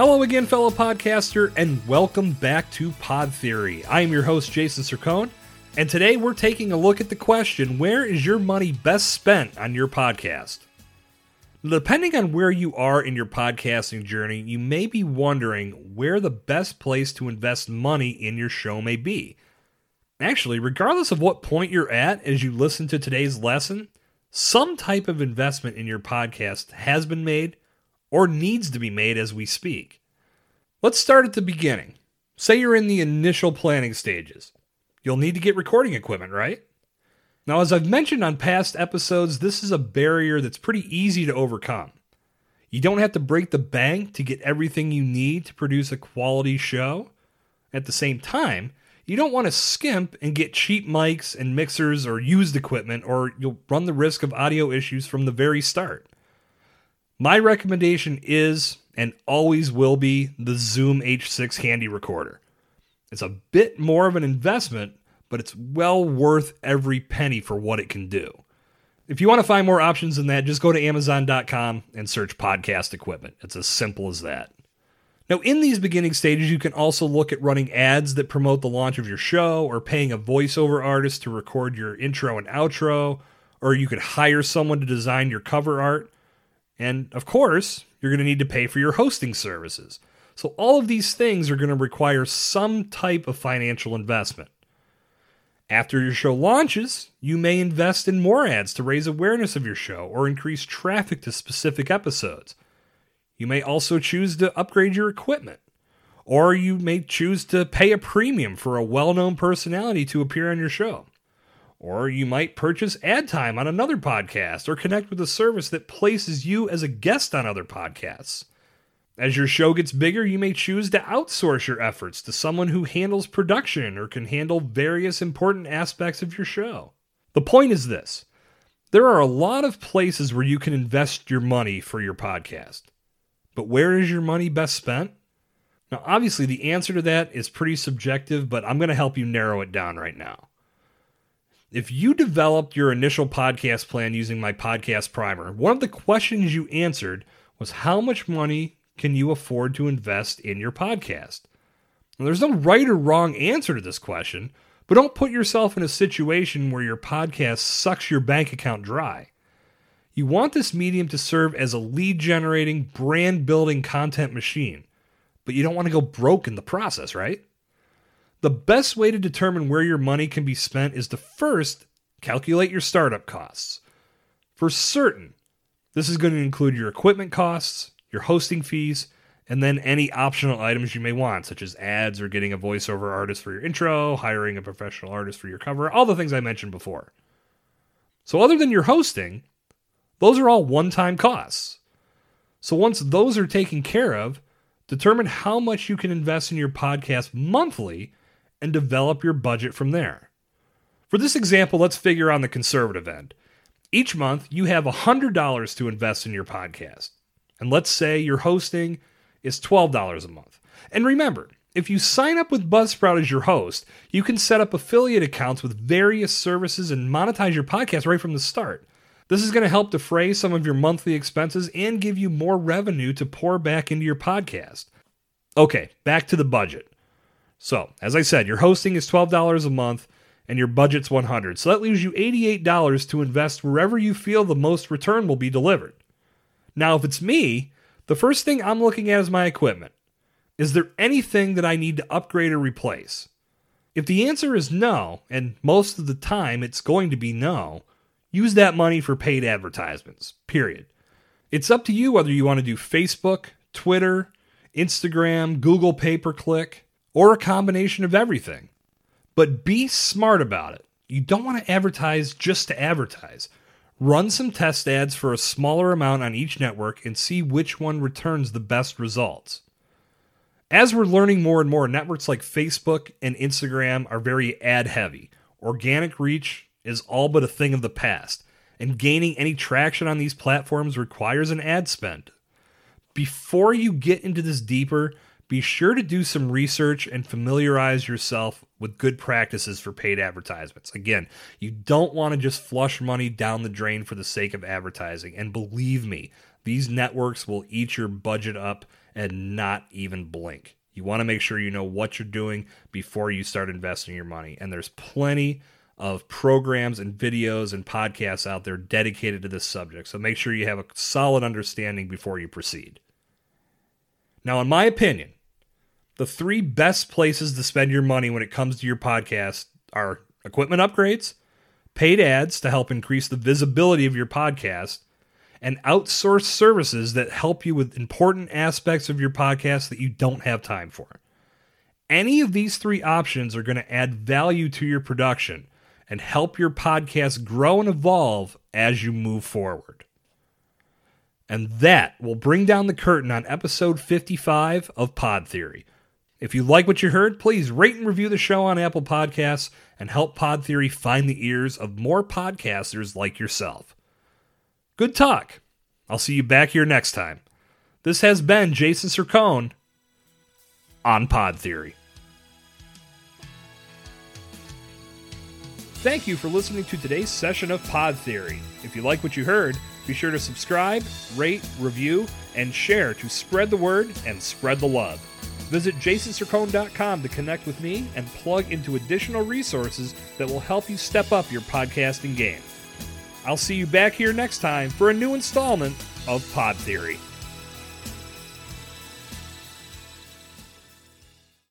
Hello again, fellow podcaster, and welcome back to Pod Theory. I am your host, Jason Sircone, and today we're taking a look at the question where is your money best spent on your podcast? Depending on where you are in your podcasting journey, you may be wondering where the best place to invest money in your show may be. Actually, regardless of what point you're at as you listen to today's lesson, some type of investment in your podcast has been made or needs to be made as we speak. Let's start at the beginning. Say you're in the initial planning stages. You'll need to get recording equipment, right? Now, as I've mentioned on past episodes, this is a barrier that's pretty easy to overcome. You don't have to break the bank to get everything you need to produce a quality show. At the same time, you don't want to skimp and get cheap mics and mixers or used equipment, or you'll run the risk of audio issues from the very start. My recommendation is and always will be the Zoom H6 Handy Recorder. It's a bit more of an investment, but it's well worth every penny for what it can do. If you want to find more options than that, just go to Amazon.com and search podcast equipment. It's as simple as that. Now, in these beginning stages, you can also look at running ads that promote the launch of your show or paying a voiceover artist to record your intro and outro, or you could hire someone to design your cover art. And of course, you're going to need to pay for your hosting services. So, all of these things are going to require some type of financial investment. After your show launches, you may invest in more ads to raise awareness of your show or increase traffic to specific episodes. You may also choose to upgrade your equipment, or you may choose to pay a premium for a well known personality to appear on your show. Or you might purchase ad time on another podcast or connect with a service that places you as a guest on other podcasts. As your show gets bigger, you may choose to outsource your efforts to someone who handles production or can handle various important aspects of your show. The point is this there are a lot of places where you can invest your money for your podcast. But where is your money best spent? Now, obviously, the answer to that is pretty subjective, but I'm going to help you narrow it down right now. If you developed your initial podcast plan using my podcast primer, one of the questions you answered was how much money can you afford to invest in your podcast? Now, there's no right or wrong answer to this question, but don't put yourself in a situation where your podcast sucks your bank account dry. You want this medium to serve as a lead generating, brand building content machine, but you don't want to go broke in the process, right? The best way to determine where your money can be spent is to first calculate your startup costs. For certain, this is going to include your equipment costs, your hosting fees, and then any optional items you may want, such as ads or getting a voiceover artist for your intro, hiring a professional artist for your cover, all the things I mentioned before. So, other than your hosting, those are all one time costs. So, once those are taken care of, determine how much you can invest in your podcast monthly and develop your budget from there. For this example, let's figure on the conservative end. Each month, you have $100 to invest in your podcast. And let's say your hosting is $12 a month. And remember, if you sign up with Buzzsprout as your host, you can set up affiliate accounts with various services and monetize your podcast right from the start. This is going to help defray some of your monthly expenses and give you more revenue to pour back into your podcast. Okay, back to the budget. So, as I said, your hosting is $12 a month and your budget's 100. So that leaves you $88 to invest wherever you feel the most return will be delivered. Now, if it's me, the first thing I'm looking at is my equipment. Is there anything that I need to upgrade or replace? If the answer is no, and most of the time it's going to be no, use that money for paid advertisements. Period. It's up to you whether you want to do Facebook, Twitter, Instagram, Google pay per click or a combination of everything. But be smart about it. You don't want to advertise just to advertise. Run some test ads for a smaller amount on each network and see which one returns the best results. As we're learning more and more, networks like Facebook and Instagram are very ad heavy. Organic reach is all but a thing of the past, and gaining any traction on these platforms requires an ad spend. Before you get into this deeper, be sure to do some research and familiarize yourself with good practices for paid advertisements. Again, you don't want to just flush money down the drain for the sake of advertising. And believe me, these networks will eat your budget up and not even blink. You want to make sure you know what you're doing before you start investing your money. And there's plenty of programs and videos and podcasts out there dedicated to this subject. So make sure you have a solid understanding before you proceed. Now, in my opinion, the three best places to spend your money when it comes to your podcast are equipment upgrades, paid ads to help increase the visibility of your podcast, and outsourced services that help you with important aspects of your podcast that you don't have time for. Any of these three options are going to add value to your production and help your podcast grow and evolve as you move forward. And that will bring down the curtain on episode 55 of Pod Theory. If you like what you heard, please rate and review the show on Apple Podcasts and help Pod Theory find the ears of more podcasters like yourself. Good talk. I'll see you back here next time. This has been Jason Sircone on Pod Theory. Thank you for listening to today's session of Pod Theory. If you like what you heard, be sure to subscribe, rate, review, and share to spread the word and spread the love. Visit jasonsircone.com to connect with me and plug into additional resources that will help you step up your podcasting game. I'll see you back here next time for a new installment of Pod Theory.